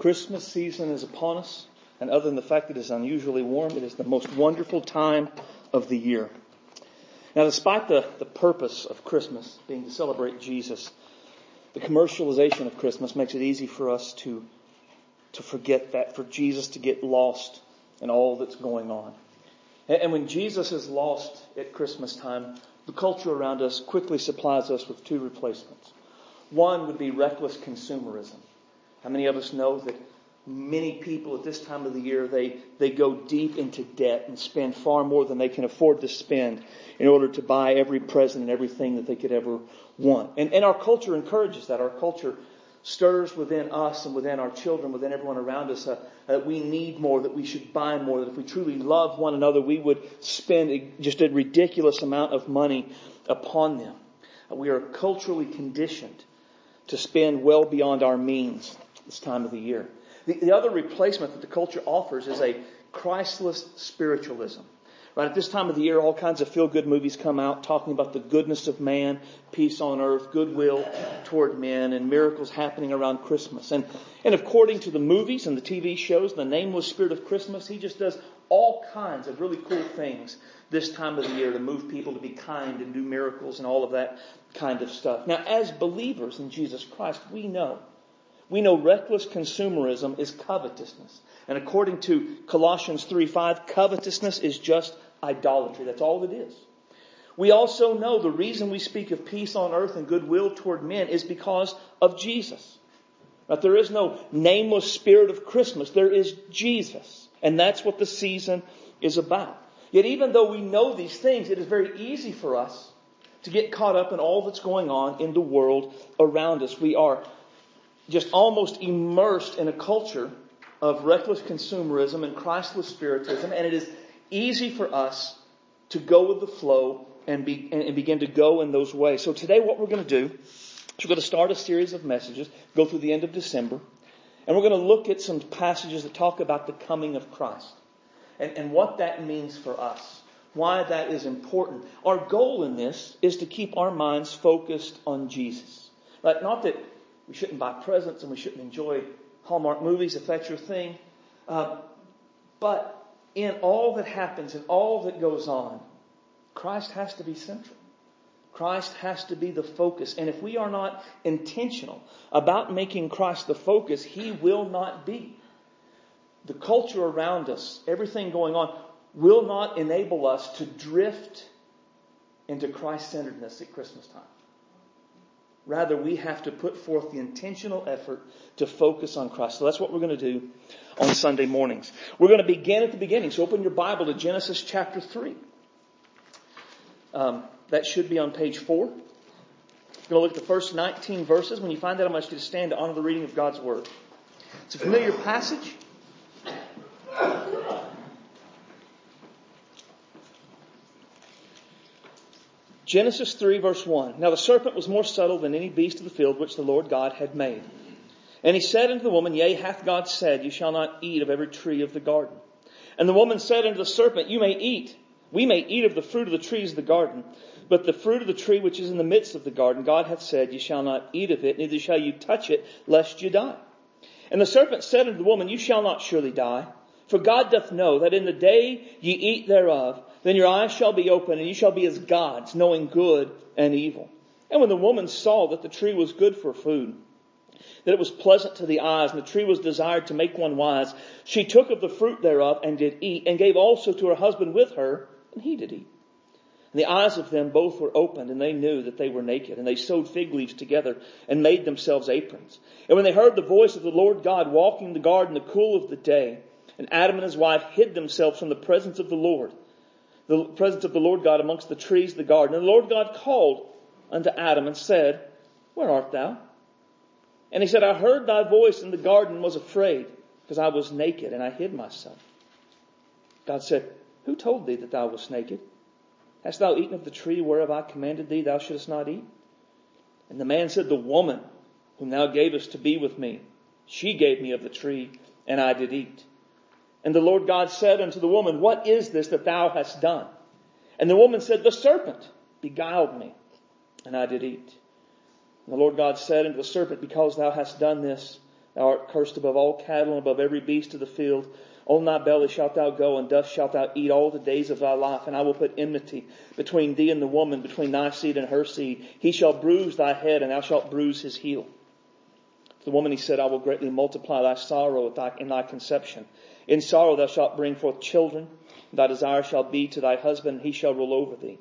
Christmas season is upon us, and other than the fact that it is unusually warm, it is the most wonderful time of the year. Now, despite the, the purpose of Christmas being to celebrate Jesus, the commercialization of Christmas makes it easy for us to, to forget that, for Jesus to get lost in all that's going on. And, and when Jesus is lost at Christmas time, the culture around us quickly supplies us with two replacements. One would be reckless consumerism. How many of us know that many people at this time of the year, they, they go deep into debt and spend far more than they can afford to spend in order to buy every present and everything that they could ever want. And, and our culture encourages that. Our culture stirs within us and within our children, within everyone around us, uh, that we need more, that we should buy more, that if we truly love one another, we would spend just a ridiculous amount of money upon them. We are culturally conditioned to spend well beyond our means this time of the year. The, the other replacement that the culture offers is a Christless spiritualism. Right at this time of the year, all kinds of feel-good movies come out talking about the goodness of man, peace on earth, goodwill toward men, and miracles happening around Christmas. And, and according to the movies and the TV shows, the nameless spirit of Christmas, he just does all kinds of really cool things this time of the year to move people to be kind and do miracles and all of that kind of stuff. Now, as believers in Jesus Christ, we know we know reckless consumerism is covetousness. And according to Colossians 3 5, covetousness is just idolatry. That's all it is. We also know the reason we speak of peace on earth and goodwill toward men is because of Jesus. But there is no nameless spirit of Christmas. There is Jesus. And that's what the season is about. Yet even though we know these things, it is very easy for us to get caught up in all that's going on in the world around us. We are just almost immersed in a culture of reckless consumerism and Christless spiritism, and it is easy for us to go with the flow and, be, and begin to go in those ways. So today what we're going to do is we're going to start a series of messages, go through the end of December, and we're going to look at some passages that talk about the coming of Christ and, and what that means for us, why that is important. Our goal in this is to keep our minds focused on Jesus. Right? Not that we shouldn't buy presents and we shouldn't enjoy Hallmark movies if that's your thing. Uh, but in all that happens and all that goes on, Christ has to be central. Christ has to be the focus. And if we are not intentional about making Christ the focus, He will not be. The culture around us, everything going on, will not enable us to drift into Christ centeredness at Christmas time. Rather, we have to put forth the intentional effort to focus on Christ. So that's what we're going to do on Sunday mornings. We're going to begin at the beginning. So open your Bible to Genesis chapter 3. Um, that should be on page 4. We're going to look at the first 19 verses. When you find that, I'm going to ask you to stand to honor the reading of God's Word. It's a familiar passage. Genesis 3 verse 1. Now the serpent was more subtle than any beast of the field which the Lord God had made. And he said unto the woman, Yea, hath God said, You shall not eat of every tree of the garden. And the woman said unto the serpent, You may eat. We may eat of the fruit of the trees of the garden. But the fruit of the tree which is in the midst of the garden, God hath said, You shall not eat of it, neither shall you touch it, lest you die. And the serpent said unto the woman, You shall not surely die. For God doth know that in the day ye eat thereof, then your eyes shall be open and ye shall be as gods, knowing good and evil. And when the woman saw that the tree was good for food, that it was pleasant to the eyes, and the tree was desired to make one wise, she took of the fruit thereof and did eat, and gave also to her husband with her, and he did eat. And the eyes of them both were opened, and they knew that they were naked, and they sewed fig leaves together, and made themselves aprons. And when they heard the voice of the Lord God walking in the garden in the cool of the day, and Adam and his wife hid themselves from the presence of the Lord, the presence of the Lord God amongst the trees of the garden. And the Lord God called unto Adam and said, Where art thou? And he said, I heard thy voice in the garden was afraid, because I was naked and I hid myself. God said, Who told thee that thou wast naked? Hast thou eaten of the tree whereof I commanded thee thou shouldest not eat? And the man said, The woman whom thou gavest to be with me, she gave me of the tree, and I did eat. And the Lord God said unto the woman, What is this that thou hast done? And the woman said, The serpent beguiled me, and I did eat. And the Lord God said unto the serpent, Because thou hast done this, Thou art cursed above all cattle and above every beast of the field. On thy belly shalt thou go, and dust shalt thou eat all the days of thy life. And I will put enmity between thee and the woman, between thy seed and her seed. He shall bruise thy head, and thou shalt bruise his heel. To the woman he said, I will greatly multiply thy sorrow in thy conception. In sorrow thou shalt bring forth children. Thy desire shall be to thy husband, and he shall rule over thee.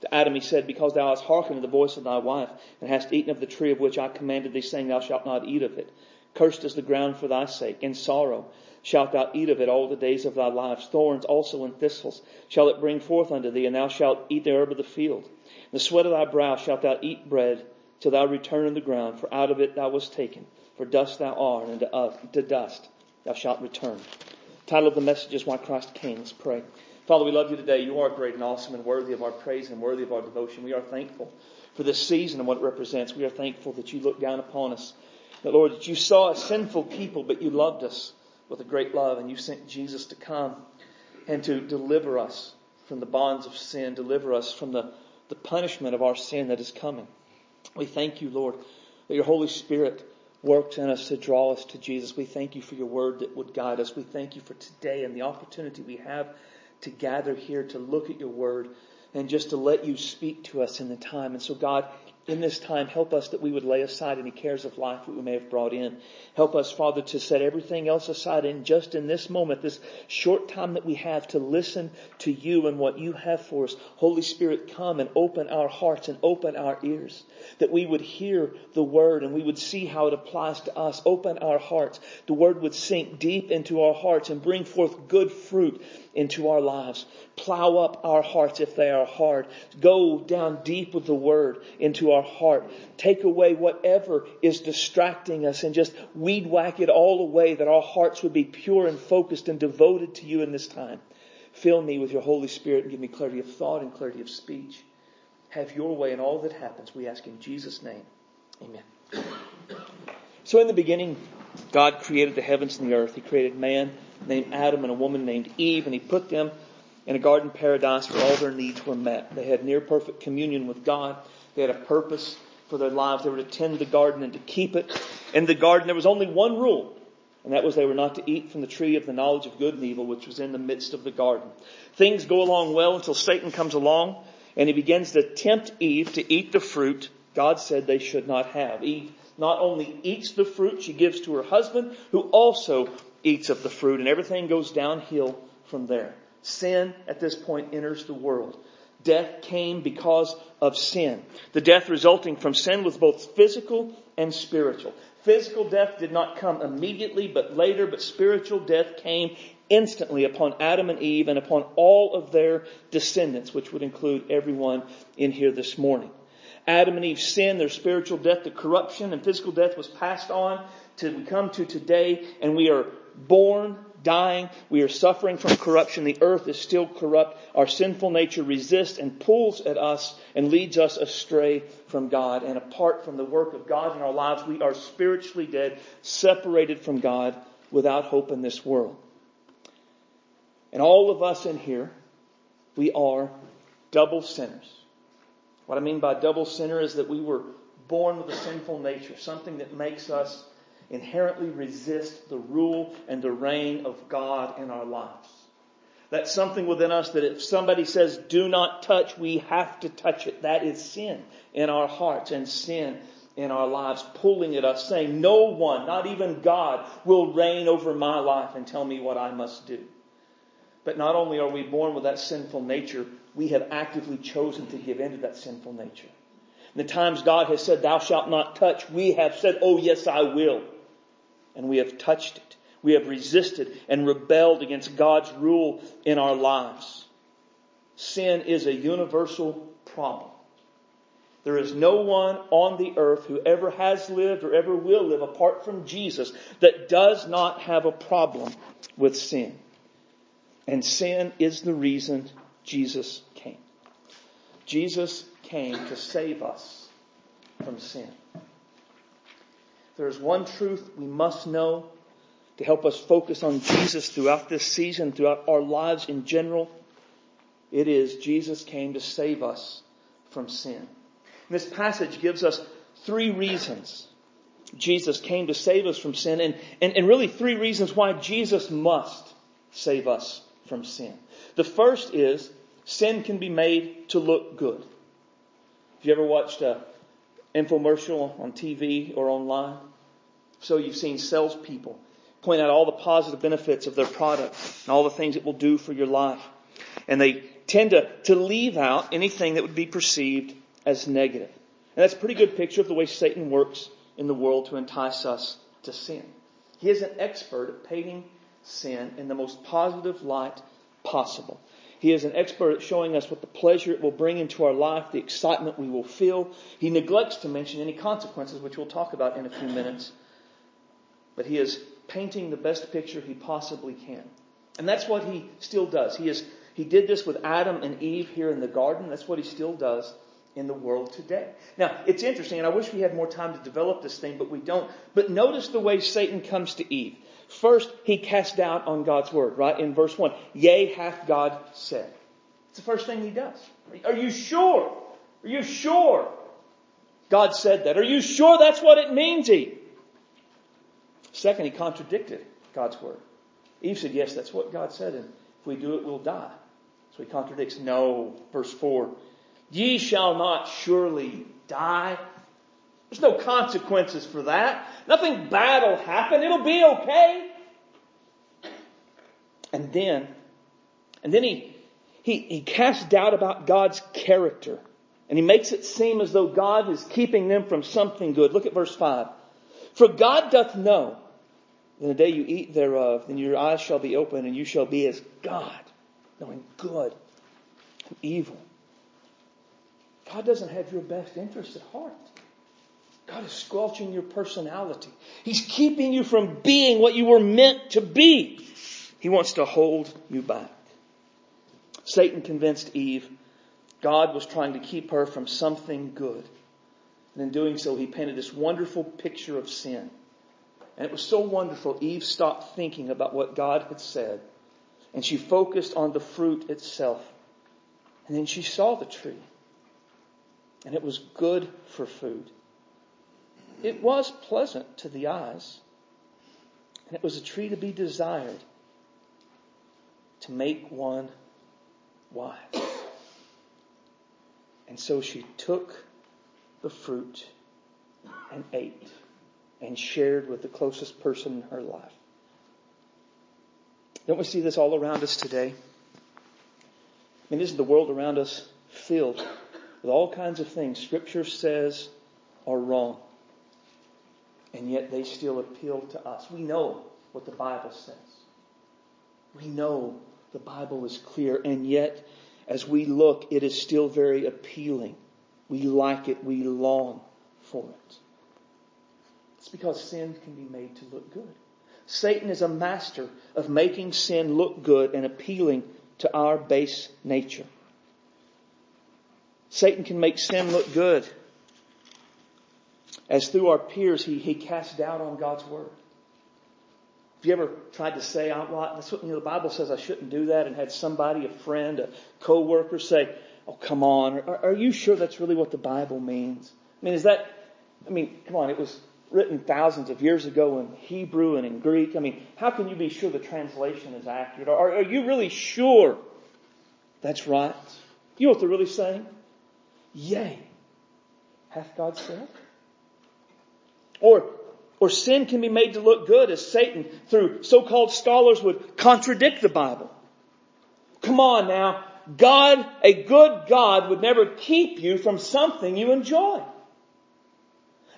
To Adam he said, Because thou hast hearkened to the voice of thy wife, and hast eaten of the tree of which I commanded thee, saying, Thou shalt not eat of it. Cursed is the ground for thy sake. In sorrow shalt thou eat of it all the days of thy life. Thorns also and thistles shall it bring forth unto thee, and thou shalt eat the herb of the field. In the sweat of thy brow shalt thou eat bread till thou return in the ground, for out of it thou wast taken. For dust thou art, and to, to dust thou shalt return. Title of the message is Why Christ Came. Let's pray. Father, we love you today. You are great and awesome and worthy of our praise and worthy of our devotion. We are thankful for this season and what it represents. We are thankful that you looked down upon us that Lord, that you saw us sinful people, but you loved us with a great love and you sent Jesus to come and to deliver us from the bonds of sin, deliver us from the, the punishment of our sin that is coming. We thank you, Lord, that your Holy Spirit works in us to draw us to Jesus. We thank you for your word that would guide us. We thank you for today and the opportunity we have to gather here to look at your word and just to let you speak to us in the time. And so God, in this time, help us that we would lay aside any cares of life that we may have brought in. Help us, Father, to set everything else aside and just in this moment, this short time that we have to listen to you and what you have for us. Holy Spirit, come and open our hearts and open our ears that we would hear the word and we would see how it applies to us. Open our hearts. The word would sink deep into our hearts and bring forth good fruit into our lives. Plow up our hearts if they are hard. Go down deep with the word into our heart. Take away whatever is distracting us and just weed whack it all away that our hearts would be pure and focused and devoted to you in this time. Fill me with your Holy Spirit and give me clarity of thought and clarity of speech. Have your way in all that happens. We ask in Jesus' name. Amen. So in the beginning, God created the heavens and the earth. He created man named Adam and a woman named Eve, and he put them in a garden paradise where all their needs were met. They had near perfect communion with God. They had a purpose for their lives. They were to tend the garden and to keep it. In the garden, there was only one rule, and that was they were not to eat from the tree of the knowledge of good and evil, which was in the midst of the garden. Things go along well until Satan comes along and he begins to tempt Eve to eat the fruit God said they should not have. Eve not only eats the fruit she gives to her husband, who also eats of the fruit, and everything goes downhill from there. Sin at this point enters the world. Death came because of sin. The death resulting from sin was both physical and spiritual. Physical death did not come immediately, but later, but spiritual death came instantly upon Adam and Eve and upon all of their descendants, which would include everyone in here this morning. Adam and Eve sinned, their spiritual death, the corruption and physical death was passed on to come to today and we are born, dying, we are suffering from corruption. The earth is still corrupt. Our sinful nature resists and pulls at us and leads us astray from God. And apart from the work of God in our lives, we are spiritually dead, separated from God, without hope in this world. And all of us in here, we are double sinners. What I mean by double sinner is that we were born with a sinful nature, something that makes us inherently resist the rule and the reign of God in our lives. That's something within us that if somebody says do not touch, we have to touch it. That is sin in our hearts and sin in our lives, pulling at us, saying no one, not even God, will reign over my life and tell me what I must do. But not only are we born with that sinful nature, we have actively chosen to give in to that sinful nature. In the times God has said, thou shalt not touch, we have said, oh yes, I will and we have touched it. We have resisted and rebelled against God's rule in our lives. Sin is a universal problem. There is no one on the earth who ever has lived or ever will live apart from Jesus that does not have a problem with sin. And sin is the reason Jesus came. Jesus came to save us from sin. There's one truth we must know to help us focus on Jesus throughout this season, throughout our lives in general. It is Jesus came to save us from sin. And this passage gives us three reasons Jesus came to save us from sin and, and, and really three reasons why Jesus must save us from sin. The first is sin can be made to look good. Have you ever watched a infomercial on TV or online? So you've seen salespeople point out all the positive benefits of their product and all the things it will do for your life. And they tend to, to leave out anything that would be perceived as negative. And that's a pretty good picture of the way Satan works in the world to entice us to sin. He is an expert at painting sin in the most positive light possible. He is an expert at showing us what the pleasure it will bring into our life, the excitement we will feel. He neglects to mention any consequences, which we'll talk about in a few minutes. But he is painting the best picture he possibly can. And that's what he still does. He is, he did this with Adam and Eve here in the garden. That's what he still does in the world today. Now, it's interesting, and I wish we had more time to develop this thing, but we don't. But notice the way Satan comes to Eve. First, he cast doubt on God's word, right? In verse 1. Yea, hath God said. It's the first thing he does. Are you sure? Are you sure? God said that. Are you sure that's what it means, Eve? Second, he contradicted God's word. Eve said, yes, that's what God said, and if we do it, we'll die. So he contradicts, no. Verse 4. Ye shall not surely die. There's no consequences for that. Nothing bad will happen. It'll be okay. And then, and then he, he, he casts doubt about God's character. And he makes it seem as though God is keeping them from something good. Look at verse 5. For God doth know that the day you eat thereof, then your eyes shall be open and you shall be as God, knowing good and evil. God doesn't have your best interest at heart. God is squelching your personality. He's keeping you from being what you were meant to be. He wants to hold you back. Satan convinced Eve God was trying to keep her from something good. And in doing so, he painted this wonderful picture of sin. And it was so wonderful, Eve stopped thinking about what God had said. And she focused on the fruit itself. And then she saw the tree. And it was good for food. It was pleasant to the eyes, and it was a tree to be desired to make one wise. And so she took the fruit and ate and shared with the closest person in her life. Don't we see this all around us today? I mean, isn't the world around us filled with all kinds of things Scripture says are wrong? And yet they still appeal to us. We know what the Bible says. We know the Bible is clear, and yet as we look, it is still very appealing. We like it, we long for it. It's because sin can be made to look good. Satan is a master of making sin look good and appealing to our base nature. Satan can make sin look good as through our peers, he, he casts doubt on God's word. Have you ever tried to say, oh, well, that's what you know, the Bible says I shouldn't do that, and had somebody, a friend, a co-worker say, oh, come on, are, are you sure that's really what the Bible means? I mean, is that, I mean, come on, it was written thousands of years ago in Hebrew and in Greek. I mean, how can you be sure the translation is accurate? Are, are you really sure that's right? You know what they're really saying? Yea, hath God said? Or, or sin can be made to look good as Satan, through so-called scholars, would contradict the Bible. Come on now. God, a good God, would never keep you from something you enjoy.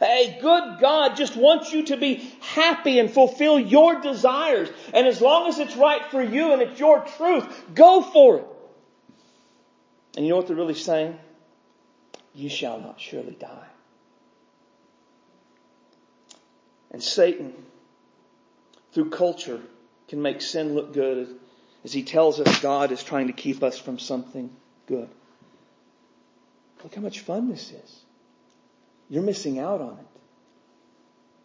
A good God just wants you to be happy and fulfill your desires. And as long as it's right for you and it's your truth, go for it. And you know what they're really saying? You shall not surely die. And Satan, through culture, can make sin look good as he tells us God is trying to keep us from something good. Look how much fun this is. You're missing out on it.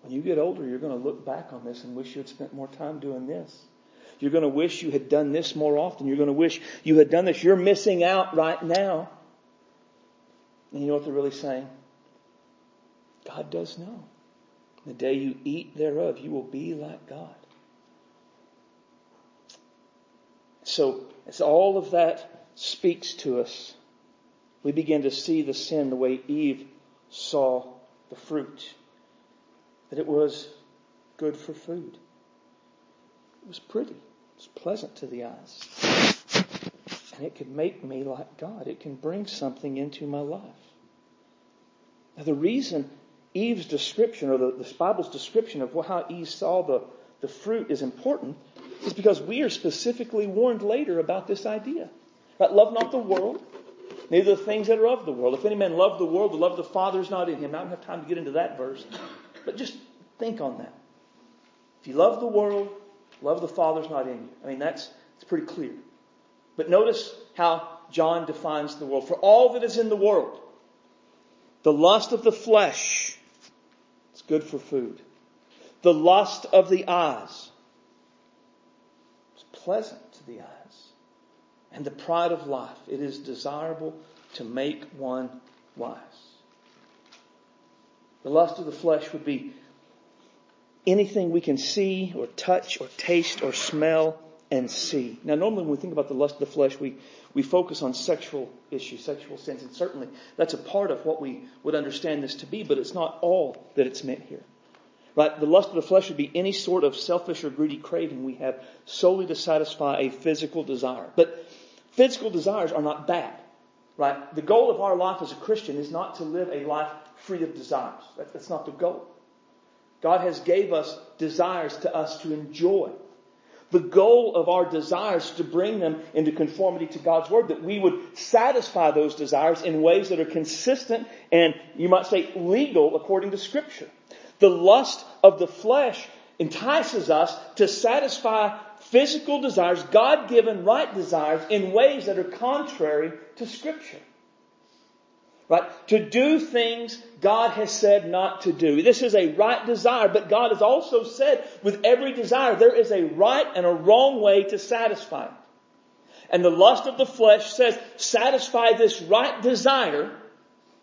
When you get older, you're going to look back on this and wish you had spent more time doing this. You're going to wish you had done this more often. You're going to wish you had done this. You're missing out right now. And you know what they're really saying? God does know. The day you eat thereof, you will be like God. So, as all of that speaks to us, we begin to see the sin the way Eve saw the fruit. That it was good for food. It was pretty. It was pleasant to the eyes. And it could make me like God. It can bring something into my life. Now, the reason Eve's description, or the, the Bible's description of how Eve saw the, the fruit is important, is because we are specifically warned later about this idea. Right? Love not the world, neither the things that are of the world. If any man love the world, the love of the Father is not in him. I don't have time to get into that verse, but just think on that. If you love the world, love the Father is not in you. I mean, that's, it's pretty clear. But notice how John defines the world. For all that is in the world, the lust of the flesh, it's good for food. The lust of the eyes, it's pleasant to the eyes. And the pride of life, it is desirable to make one wise. The lust of the flesh would be anything we can see or touch or taste or smell and see. Now, normally when we think about the lust of the flesh, we, we focus on sexual issues, sexual sins, and certainly that's a part of what we would understand this to be, but it's not all that it's meant here. Right? The lust of the flesh would be any sort of selfish or greedy craving we have solely to satisfy a physical desire. But physical desires are not bad. Right? The goal of our life as a Christian is not to live a life free of desires. That's not the goal. God has gave us desires to us to enjoy. The goal of our desires to bring them into conformity to God's Word, that we would satisfy those desires in ways that are consistent and, you might say, legal according to Scripture. The lust of the flesh entices us to satisfy physical desires, God-given right desires, in ways that are contrary to Scripture. Right? To do things God has said not to do. This is a right desire, but God has also said with every desire there is a right and a wrong way to satisfy it. And the lust of the flesh says satisfy this right desire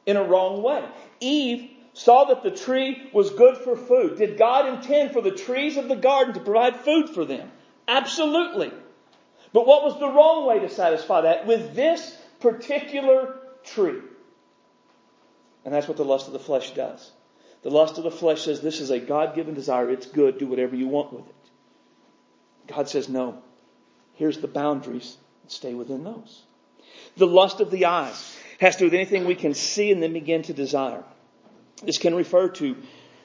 in a wrong way. Eve saw that the tree was good for food. Did God intend for the trees of the garden to provide food for them? Absolutely. But what was the wrong way to satisfy that? With this particular tree. And that's what the lust of the flesh does. The lust of the flesh says this is a God given desire. It's good. Do whatever you want with it. God says no. Here's the boundaries. Stay within those. The lust of the eyes has to do with anything we can see and then begin to desire. This can refer to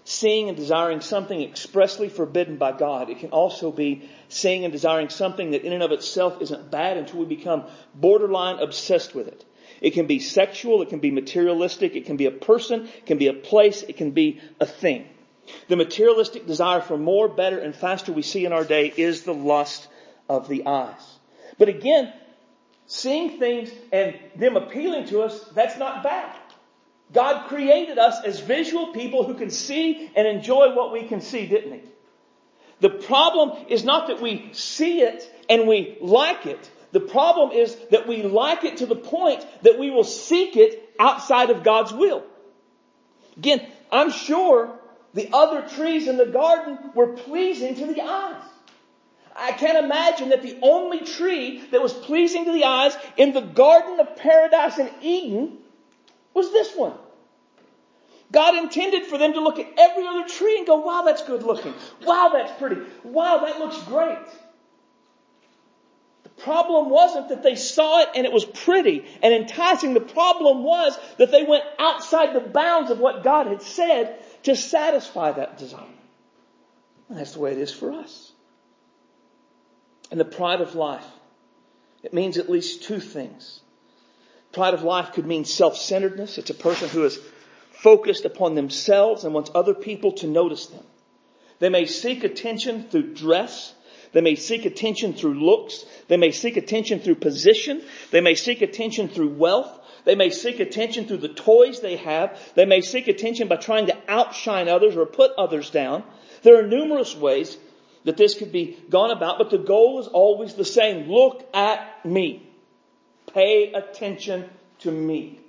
seeing and desiring something expressly forbidden by God. It can also be seeing and desiring something that in and of itself isn't bad until we become borderline obsessed with it. It can be sexual, it can be materialistic, it can be a person, it can be a place, it can be a thing. The materialistic desire for more, better, and faster we see in our day is the lust of the eyes. But again, seeing things and them appealing to us, that's not bad. God created us as visual people who can see and enjoy what we can see, didn't He? The problem is not that we see it and we like it. The problem is that we like it to the point that we will seek it outside of God's will. Again, I'm sure the other trees in the garden were pleasing to the eyes. I can't imagine that the only tree that was pleasing to the eyes in the garden of paradise in Eden was this one. God intended for them to look at every other tree and go, wow, that's good looking. Wow, that's pretty. Wow, that looks great problem wasn't that they saw it and it was pretty and enticing. The problem was that they went outside the bounds of what God had said to satisfy that desire. And that's the way it is for us. And the pride of life, it means at least two things. Pride of life could mean self-centeredness. It's a person who is focused upon themselves and wants other people to notice them. They may seek attention through dress, they may seek attention through looks. They may seek attention through position. They may seek attention through wealth. They may seek attention through the toys they have. They may seek attention by trying to outshine others or put others down. There are numerous ways that this could be gone about, but the goal is always the same. Look at me. Pay attention to me.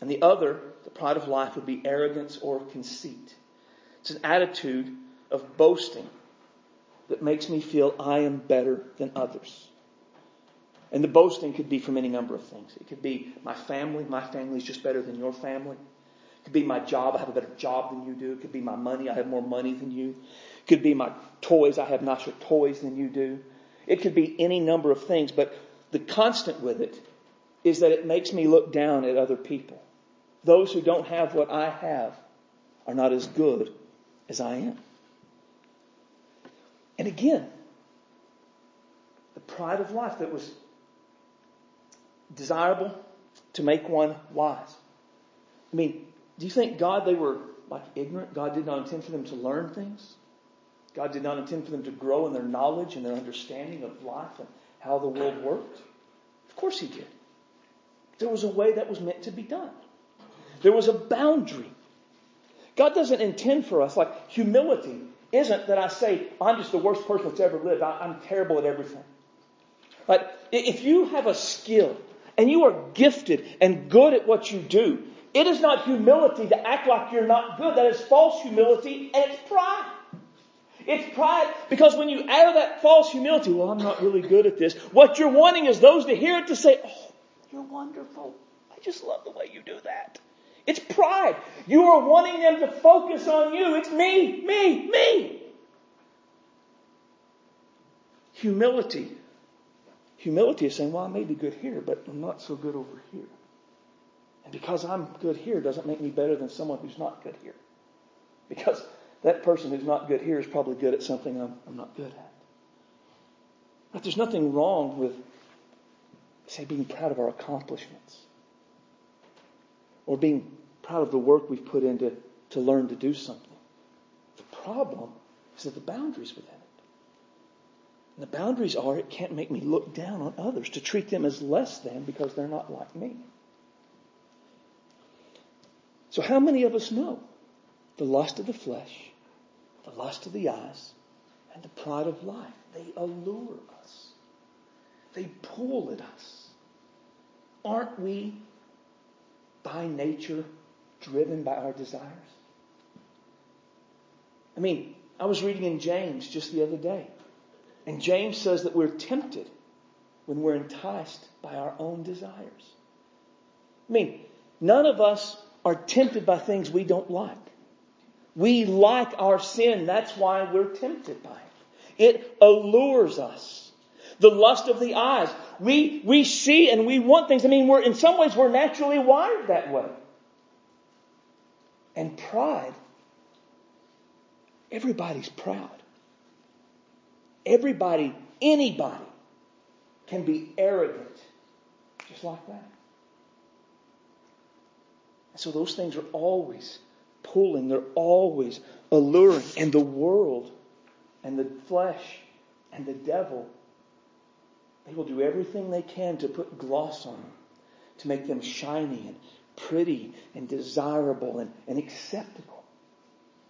And the other, the pride of life, would be arrogance or conceit. It's an attitude of boasting that makes me feel I am better than others. And the boasting could be from any number of things. It could be my family, my family is just better than your family. It could be my job, I have a better job than you do. It could be my money, I have more money than you. It could be my toys, I have nicer toys than you do. It could be any number of things, but the constant with it is that it makes me look down at other people. Those who don't have what I have are not as good as I am. And again, the pride of life that was desirable to make one wise. I mean, do you think God, they were like ignorant? God did not intend for them to learn things? God did not intend for them to grow in their knowledge and their understanding of life and how the world worked? Of course He did. There was a way that was meant to be done. There was a boundary. God doesn't intend for us, like humility isn't that I say, I'm just the worst person that's ever lived. I, am terrible at everything. But if you have a skill and you are gifted and good at what you do, it is not humility to act like you're not good. That is false humility and it's pride. It's pride because when you add that false humility, well, I'm not really good at this. What you're wanting is those to hear it to say, oh, you're wonderful. I just love the way you do that. It's pride. You are wanting them to focus on you. It's me, me, me. Humility. Humility is saying, well, I may be good here, but I'm not so good over here. And because I'm good here doesn't make me better than someone who's not good here. Because that person who's not good here is probably good at something I'm, I'm not good at. But there's nothing wrong with, say, being proud of our accomplishments or being proud of the work we've put into to learn to do something. The problem is that the boundaries within it. And the boundaries are it can't make me look down on others, to treat them as less than because they're not like me. So how many of us know the lust of the flesh, the lust of the eyes, and the pride of life? They allure us. They pull at us. Aren't we by nature driven by our desires? I mean, I was reading in James just the other day, and James says that we're tempted when we're enticed by our own desires. I mean, none of us are tempted by things we don't like. We like our sin. That's why we're tempted by it. It allures us. The lust of the eyes. We, we see and we want things. I mean, we're, in some ways, we're naturally wired that way. And pride. Everybody's proud. Everybody, anybody can be arrogant just like that. So those things are always pulling, they're always alluring. And the world and the flesh and the devil, they will do everything they can to put gloss on them, to make them shiny and pretty and desirable and, and acceptable.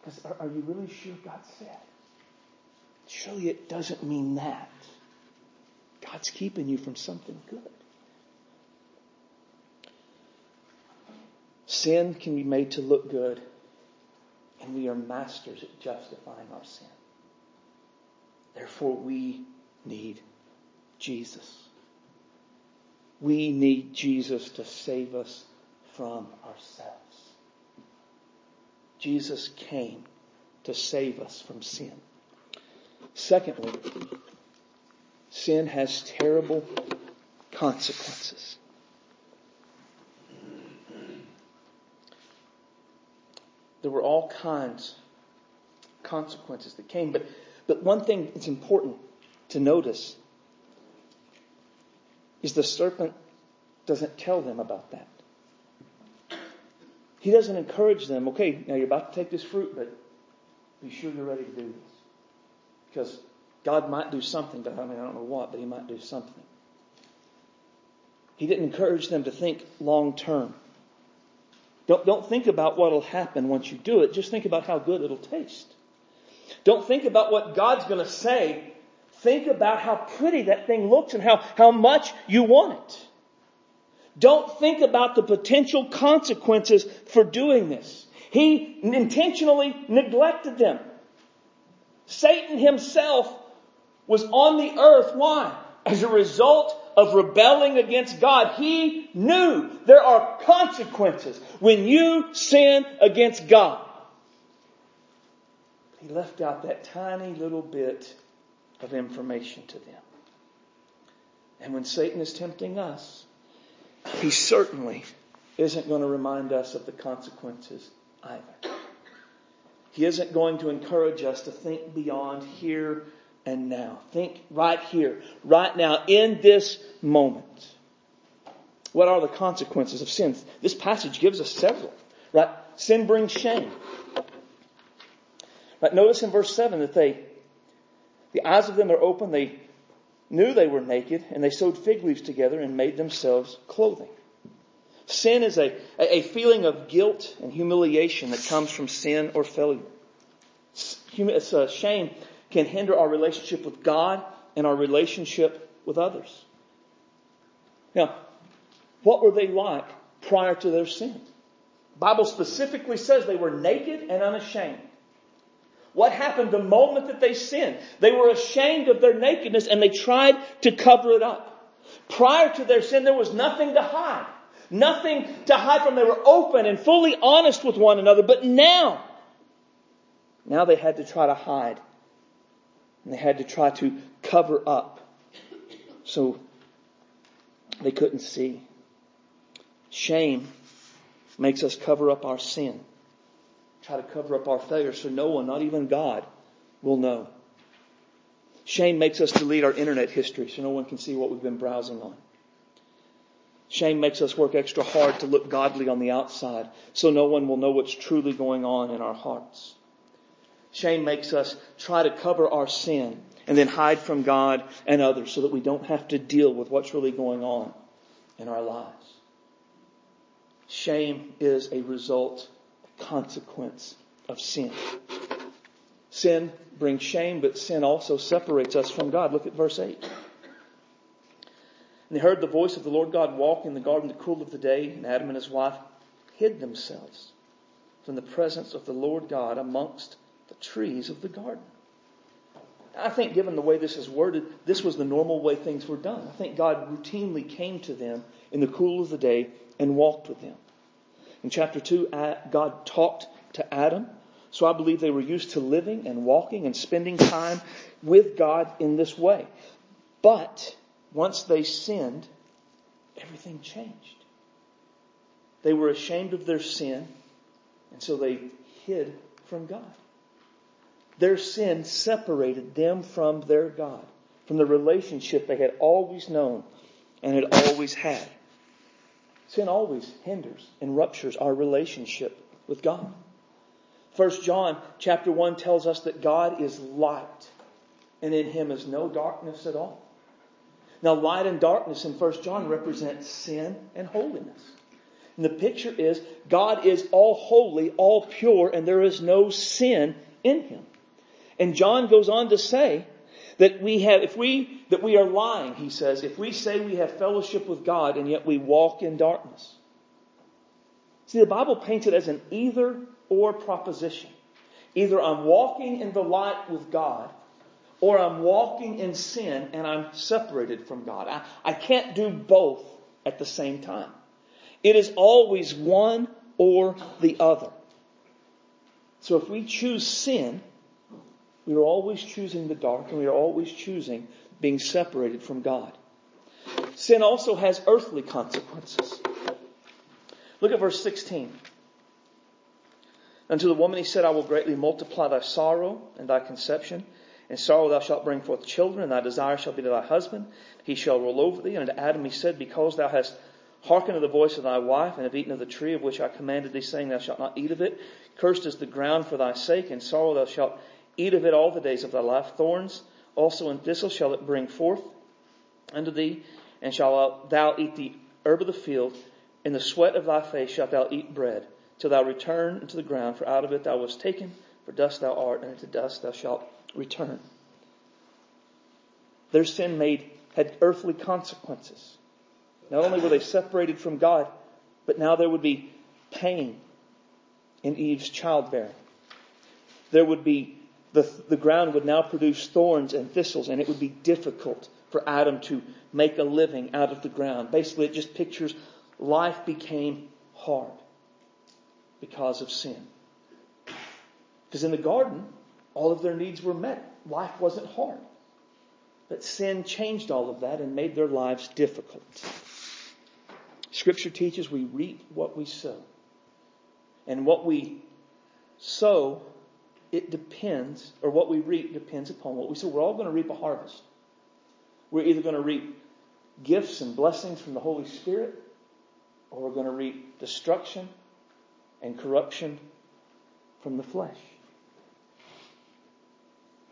Because are, are you really sure God said? Surely it doesn't mean that. God's keeping you from something good. Sin can be made to look good, and we are masters at justifying our sin. Therefore, we need Jesus. We need Jesus to save us from ourselves. Jesus came to save us from sin. Secondly, sin has terrible consequences. there were all kinds of consequences that came. But, but one thing that's important to notice is the serpent doesn't tell them about that. He doesn't encourage them, okay, now you're about to take this fruit, but be sure you're ready to do this. Because God might do something, but I mean, I don't know what, but He might do something. He didn't encourage them to think long term. Don't, don't think about what will happen once you do it. Just think about how good it'll taste. Don't think about what God's going to say. Think about how pretty that thing looks and how, how much you want it. Don't think about the potential consequences for doing this. He intentionally neglected them. Satan himself was on the earth. Why? As a result of rebelling against God. He knew there are consequences when you sin against God. He left out that tiny little bit of information to them. And when Satan is tempting us, he certainly isn't going to remind us of the consequences either. He isn't going to encourage us to think beyond here and now. Think right here, right now, in this moment. What are the consequences of sin? This passage gives us several. Right? Sin brings shame. Right? Notice in verse 7 that they, the eyes of them are open, they knew they were naked, and they sewed fig leaves together and made themselves clothing. Sin is a, a feeling of guilt and humiliation that comes from sin or failure. A uh, shame can hinder our relationship with God and our relationship with others. Now, what were they like prior to their sin? Bible specifically says they were naked and unashamed. What happened the moment that they sinned? They were ashamed of their nakedness and they tried to cover it up. Prior to their sin, there was nothing to hide. Nothing to hide from. They were open and fully honest with one another. But now, now they had to try to hide. And they had to try to cover up. So they couldn't see. Shame makes us cover up our sin. Try to cover up our failure so no one, not even God, will know. Shame makes us delete our internet history so no one can see what we've been browsing on. Shame makes us work extra hard to look godly on the outside so no one will know what's truly going on in our hearts. Shame makes us try to cover our sin and then hide from God and others so that we don't have to deal with what's really going on in our lives. Shame is a result, consequence of sin. Sin brings shame, but sin also separates us from God. Look at verse 8. And they heard the voice of the Lord God walk in the garden in the cool of the day, and Adam and his wife hid themselves from the presence of the Lord God amongst the trees of the garden. I think, given the way this is worded, this was the normal way things were done. I think God routinely came to them in the cool of the day and walked with them. In chapter 2, God talked to Adam. So I believe they were used to living and walking and spending time with God in this way. But once they sinned, everything changed. They were ashamed of their sin, and so they hid from God. Their sin separated them from their God, from the relationship they had always known and had always had. Sin always hinders and ruptures our relationship with God. First John chapter 1 tells us that God is light and in him is no darkness at all. Now, light and darkness in 1 John represent sin and holiness. And the picture is God is all holy, all pure, and there is no sin in him. And John goes on to say that we have, if we, that we are lying, he says, if we say we have fellowship with God and yet we walk in darkness. See, the Bible paints it as an either or proposition. Either I'm walking in the light with God or I'm walking in sin and I'm separated from God. I, I can't do both at the same time. It is always one or the other. So if we choose sin, we are always choosing the dark and we are always choosing being separated from God. Sin also has earthly consequences. Look at verse 16. Unto the woman he said, I will greatly multiply thy sorrow and thy conception. In sorrow thou shalt bring forth children, and thy desire shall be to thy husband. He shall rule over thee. And unto Adam he said, Because thou hast hearkened to the voice of thy wife, and have eaten of the tree of which I commanded thee, saying, Thou shalt not eat of it. Cursed is the ground for thy sake. and sorrow thou shalt eat of it all the days of thy life. Thorns also and thistles shall it bring forth unto thee, and shalt thou eat the herb of the field. In the sweat of thy face shalt thou eat bread, till thou return into the ground, for out of it thou wast taken, for dust thou art, and into dust thou shalt return. Their sin made had earthly consequences. Not only were they separated from God, but now there would be pain in Eve's childbearing. There would be, the, the ground would now produce thorns and thistles, and it would be difficult for Adam to make a living out of the ground. Basically, it just pictures life became hard because of sin. Because in the garden, all of their needs were met. Life wasn't hard. But sin changed all of that and made their lives difficult. Scripture teaches we reap what we sow. And what we sow, it depends, or what we reap depends upon what we sow. We're all going to reap a harvest. We're either going to reap gifts and blessings from the Holy Spirit, or we're going to reap destruction and corruption from the flesh.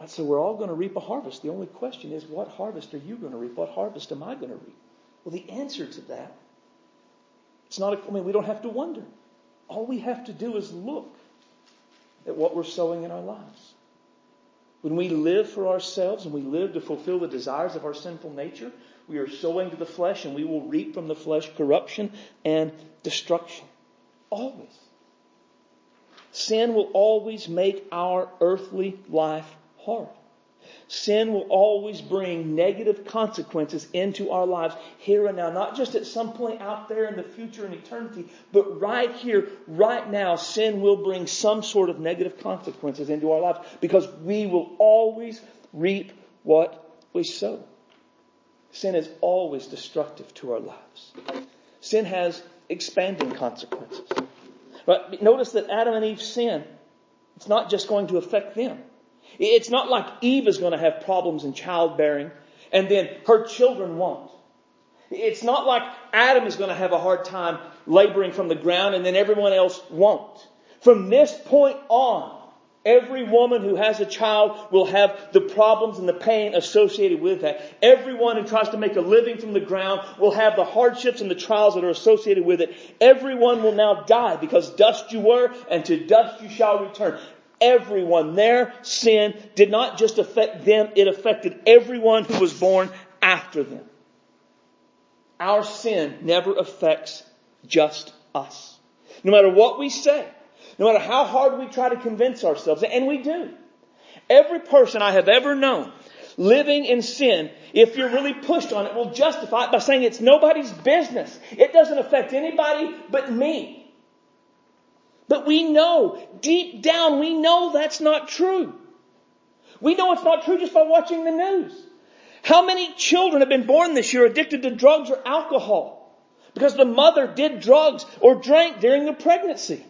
So we're all going to reap a harvest. The only question is, what harvest are you going to reap? What harvest am I going to reap? Well, the answer to that, it's not, a, I mean, we don't have to wonder. All we have to do is look at what we're sowing in our lives. When we live for ourselves and we live to fulfill the desires of our sinful nature, we are sowing to the flesh and we will reap from the flesh corruption and destruction. Always. Sin will always make our earthly life hard. Sin will always bring negative consequences into our lives here and now, not just at some point out there in the future in eternity, but right here, right now, sin will bring some sort of negative consequences into our lives because we will always reap what we sow. Sin is always destructive to our lives. Sin has expanding consequences. But notice that Adam and Eve's sin, it's not just going to affect them. It's not like Eve is going to have problems in childbearing and then her children won't. It's not like Adam is going to have a hard time laboring from the ground and then everyone else won't. From this point on, every woman who has a child will have the problems and the pain associated with that. Everyone who tries to make a living from the ground will have the hardships and the trials that are associated with it. Everyone will now die because dust you were and to dust you shall return everyone. Their sin did not just affect them, it affected everyone who was born after them. Our sin never affects just us. No matter what we say, no matter how hard we try to convince ourselves, and we do. Every person I have ever known living in sin, if you're really pushed on it, will justify it by saying it's nobody's business. It doesn't affect anybody but me. But we know, deep down, we know that's not true. We know it's not true just by watching the news. How many children have been born this year addicted to drugs or alcohol? Because the mother did drugs or drank during the pregnancy.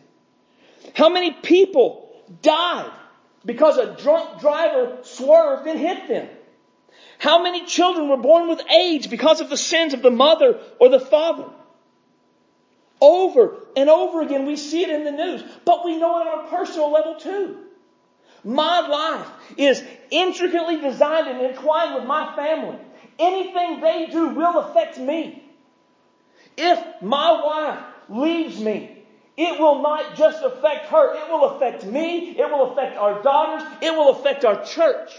How many people died because a drunk driver swerved and hit them? How many children were born with AIDS because of the sins of the mother or the father? Over and over again, we see it in the news, but we know it on a personal level too. My life is intricately designed and entwined with my family. Anything they do will affect me. If my wife leaves me, it will not just affect her, it will affect me, it will affect our daughters, it will affect our church.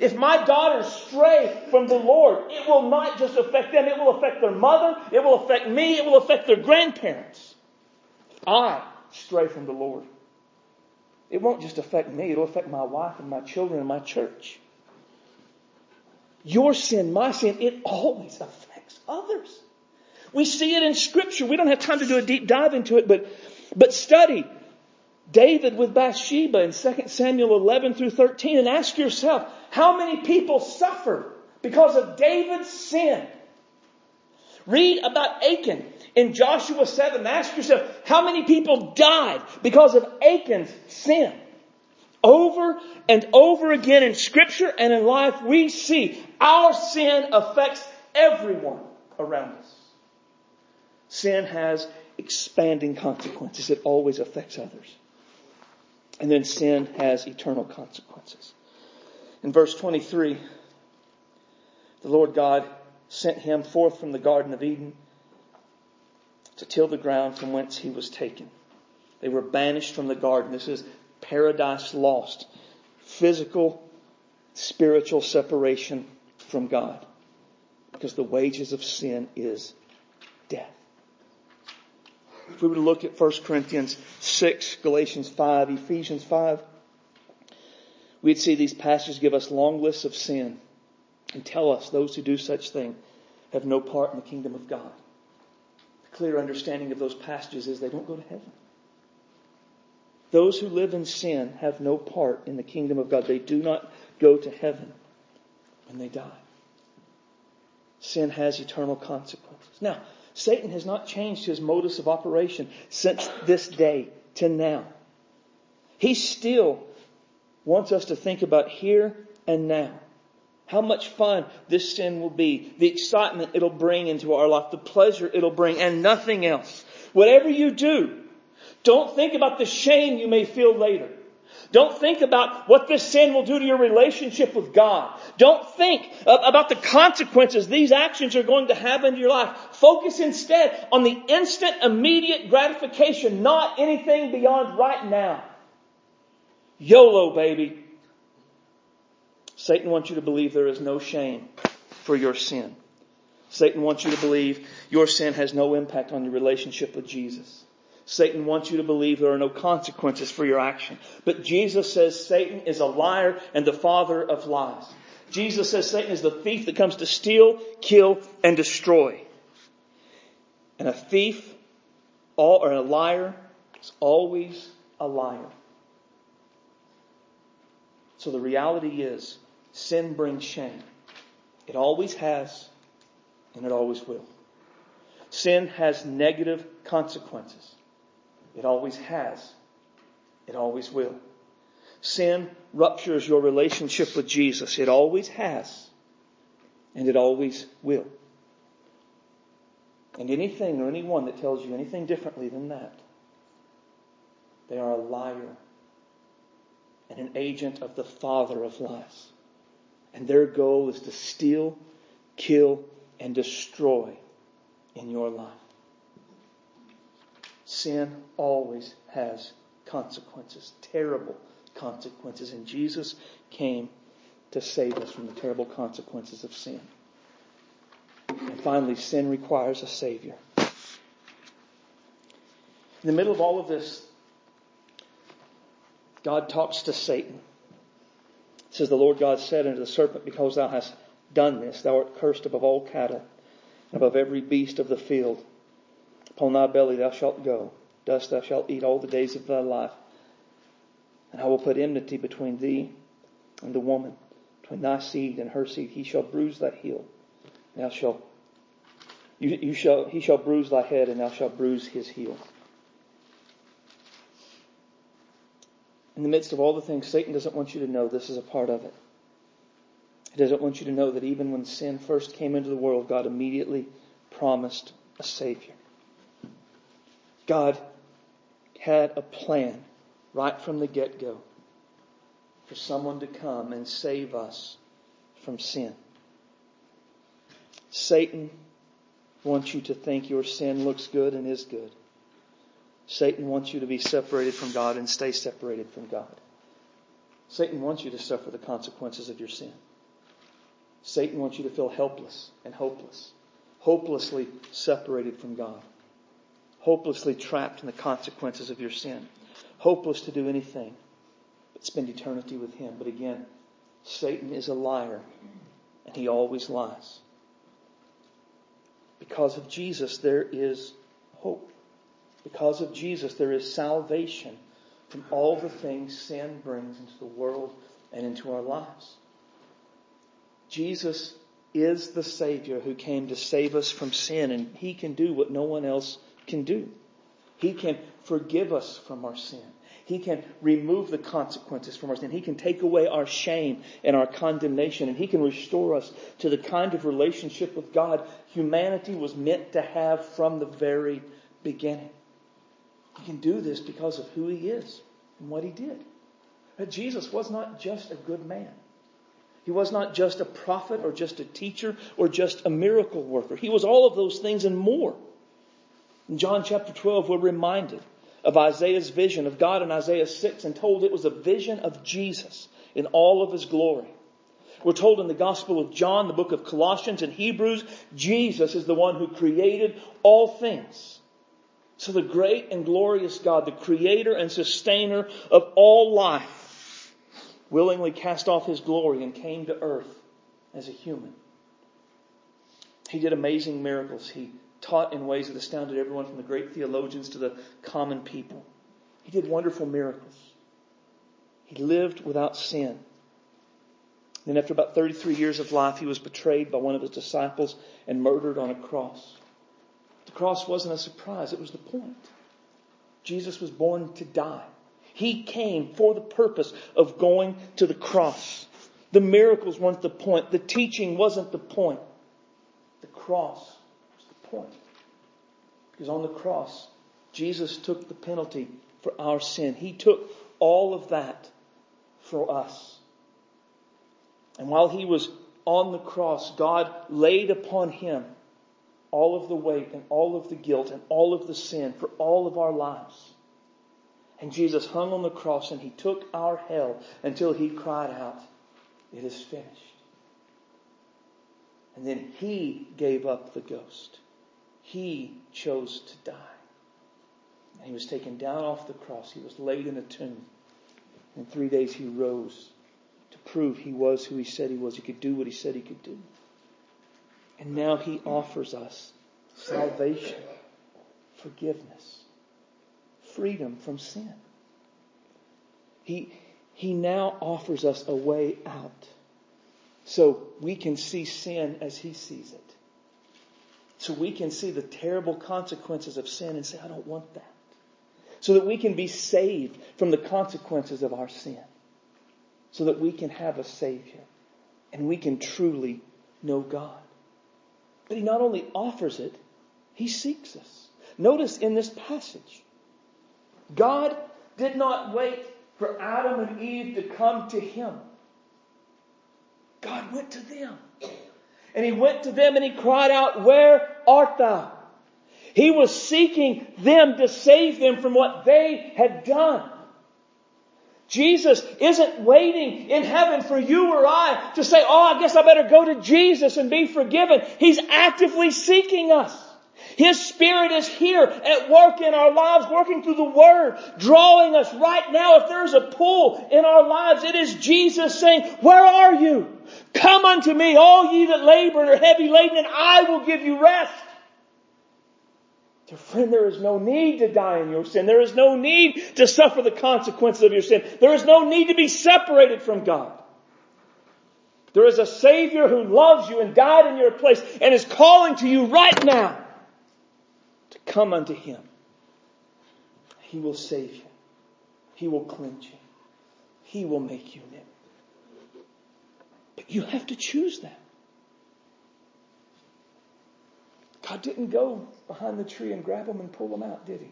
If my daughters stray from the Lord, it will not just affect them, it will affect their mother, it will affect me, it will affect their grandparents. I stray from the Lord, it won't just affect me, it'll affect my wife and my children and my church. Your sin, my sin, it always affects others. We see it in scripture. We don't have time to do a deep dive into it, but, but study David with Bathsheba in 2 Samuel 11 through 13 and ask yourself, how many people suffered because of David's sin? Read about Achan in Joshua 7. Ask yourself, how many people died because of Achan's sin? Over and over again in scripture and in life, we see our sin affects everyone around us. Sin has expanding consequences. It always affects others. And then sin has eternal consequences. In verse 23, the Lord God sent him forth from the Garden of Eden to till the ground from whence he was taken. They were banished from the garden. This is paradise lost. Physical, spiritual separation from God. Because the wages of sin is If we were to look at 1 Corinthians 6, Galatians 5, Ephesians 5, we'd see these passages give us long lists of sin and tell us those who do such thing have no part in the kingdom of God. The clear understanding of those passages is they don't go to heaven. Those who live in sin have no part in the kingdom of God. They do not go to heaven when they die. Sin has eternal consequences. Now, Satan has not changed his modus of operation since this day to now. He still wants us to think about here and now. How much fun this sin will be, the excitement it'll bring into our life, the pleasure it'll bring, and nothing else. Whatever you do, don't think about the shame you may feel later. Don't think about what this sin will do to your relationship with God. Don't think about the consequences these actions are going to have in your life. Focus instead on the instant, immediate gratification, not anything beyond right now. YOLO, baby. Satan wants you to believe there is no shame for your sin. Satan wants you to believe your sin has no impact on your relationship with Jesus. Satan wants you to believe there are no consequences for your action. But Jesus says Satan is a liar and the father of lies. Jesus says Satan is the thief that comes to steal, kill, and destroy. And a thief or a liar is always a liar. So the reality is sin brings shame. It always has and it always will. Sin has negative consequences. It always has. It always will. Sin ruptures your relationship with Jesus. It always has. And it always will. And anything or anyone that tells you anything differently than that, they are a liar and an agent of the father of lies. And their goal is to steal, kill, and destroy in your life. Sin always has consequences, terrible consequences. And Jesus came to save us from the terrible consequences of sin. And finally, sin requires a Savior. In the middle of all of this, God talks to Satan. It says, The Lord God said unto the serpent, Because thou hast done this, thou art cursed above all cattle, and above every beast of the field. Upon thy belly thou shalt go, dust thou shalt eat all the days of thy life. And I will put enmity between thee and the woman, between thy seed and her seed. He shall bruise thy heel, and thou shalt you, you shall he shall bruise thy head, and thou shalt bruise his heel. In the midst of all the things Satan doesn't want you to know, this is a part of it. He doesn't want you to know that even when sin first came into the world, God immediately promised a Savior. God had a plan right from the get go for someone to come and save us from sin. Satan wants you to think your sin looks good and is good. Satan wants you to be separated from God and stay separated from God. Satan wants you to suffer the consequences of your sin. Satan wants you to feel helpless and hopeless, hopelessly separated from God hopelessly trapped in the consequences of your sin, hopeless to do anything but spend eternity with Him. But again, Satan is a liar, and he always lies. Because of Jesus, there is hope. Because of Jesus, there is salvation from all the things sin brings into the world and into our lives. Jesus is the Savior who came to save us from sin, and He can do what no one else can do. He can forgive us from our sin. He can remove the consequences from our sin. He can take away our shame and our condemnation, and He can restore us to the kind of relationship with God humanity was meant to have from the very beginning. He can do this because of who He is and what He did. Jesus was not just a good man. He was not just a prophet or just a teacher or just a miracle worker. He was all of those things and more. In John chapter 12, we're reminded of Isaiah's vision of God in Isaiah 6 and told it was a vision of Jesus in all of his glory. We're told in the Gospel of John, the book of Colossians, and Hebrews, Jesus is the one who created all things. So the great and glorious God, the creator and sustainer of all life, willingly cast off his glory and came to earth as a human. He did amazing miracles. He taught in ways that astounded everyone from the great theologians to the common people. He did wonderful miracles. He lived without sin. Then after about 33 years of life, he was betrayed by one of his disciples and murdered on a cross. The cross wasn't a surprise. It was the point. Jesus was born to die. He came for the purpose of going to the cross. The miracles weren't the point. The teaching wasn't the point. The cross point. Because on the cross, Jesus took the penalty for our sin. He took all of that for us. And while he was on the cross, God laid upon him all of the weight and all of the guilt and all of the sin for all of our lives. And Jesus hung on the cross and he took our hell until he cried out, It is finished. And then he gave up the ghost. He chose to die. And he was taken down off the cross. He was laid in a tomb. In three days he rose to prove he was who he said he was. He could do what he said he could do. And now he offers us salvation, forgiveness, freedom from sin. He, he now offers us a way out so we can see sin as he sees it. So we can see the terrible consequences of sin and say, I don't want that. So that we can be saved from the consequences of our sin so that we can have a Savior and we can truly know God. But He not only offers it, He seeks us. Notice in this passage, God did not wait for Adam and Eve to come to Him. God went to them. And He went to them and He cried out, Where art thou? He was seeking them to save them from what they had done. Jesus isn't waiting in heaven for you or I to say, oh, I guess I better go to Jesus and be forgiven. He's actively seeking us. His Spirit is here at work in our lives, working through the Word, drawing us right now. If there's a pull in our lives, it is Jesus saying, where are you? Come unto me, all ye that labor and are heavy laden, and I will give you rest. Dear friend, there is no need to die in your sin. There is no need to suffer the consequences of your sin. There is no need to be separated from God. There is a Savior who loves you and died in your place and is calling to you right now come unto Him. He will save you. He will cleanse you. He will make you new. But you have to choose that. God didn't go behind the tree and grab them and pull them out, did he?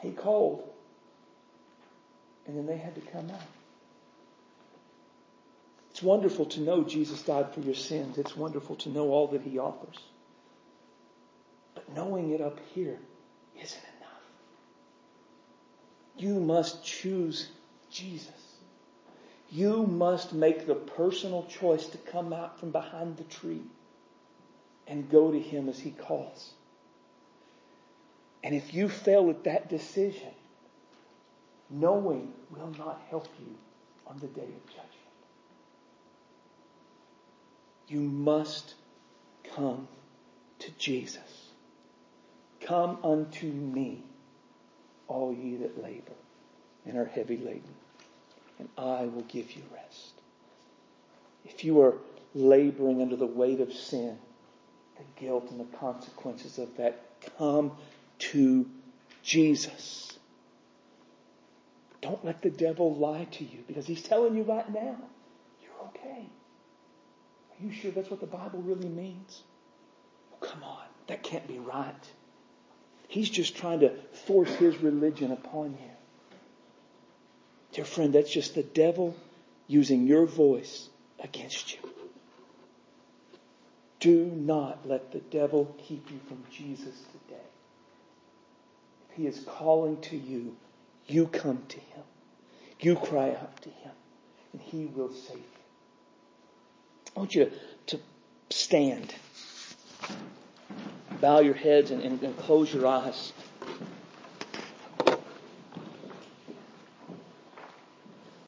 He called. And then they had to come out. It's wonderful to know Jesus died for your sins. It's wonderful to know all that he offers. But knowing it up here isn't enough. You must choose Jesus. You must make the personal choice to come out from behind the tree and go to Him as He calls. And if you fail at that decision, knowing will not help you on the day of judgment. You must come to Jesus. Come unto me, all ye that labor and are heavy laden, and I will give you rest. If you are laboring under the weight of sin, the guilt and the consequences of that. Come to Jesus. Don't let the devil lie to you because he's telling you right now, you're okay. Are you sure that's what the Bible really means? Oh, come on. That can't be right. He's just trying to force his religion upon you. Dear friend, that's just the devil using your voice against you. Do not let the devil keep you from Jesus today. If he is calling to you, you come to him. You cry out to him, and he will save you. I want you to, to stand. Bow your heads and, and, and close your eyes.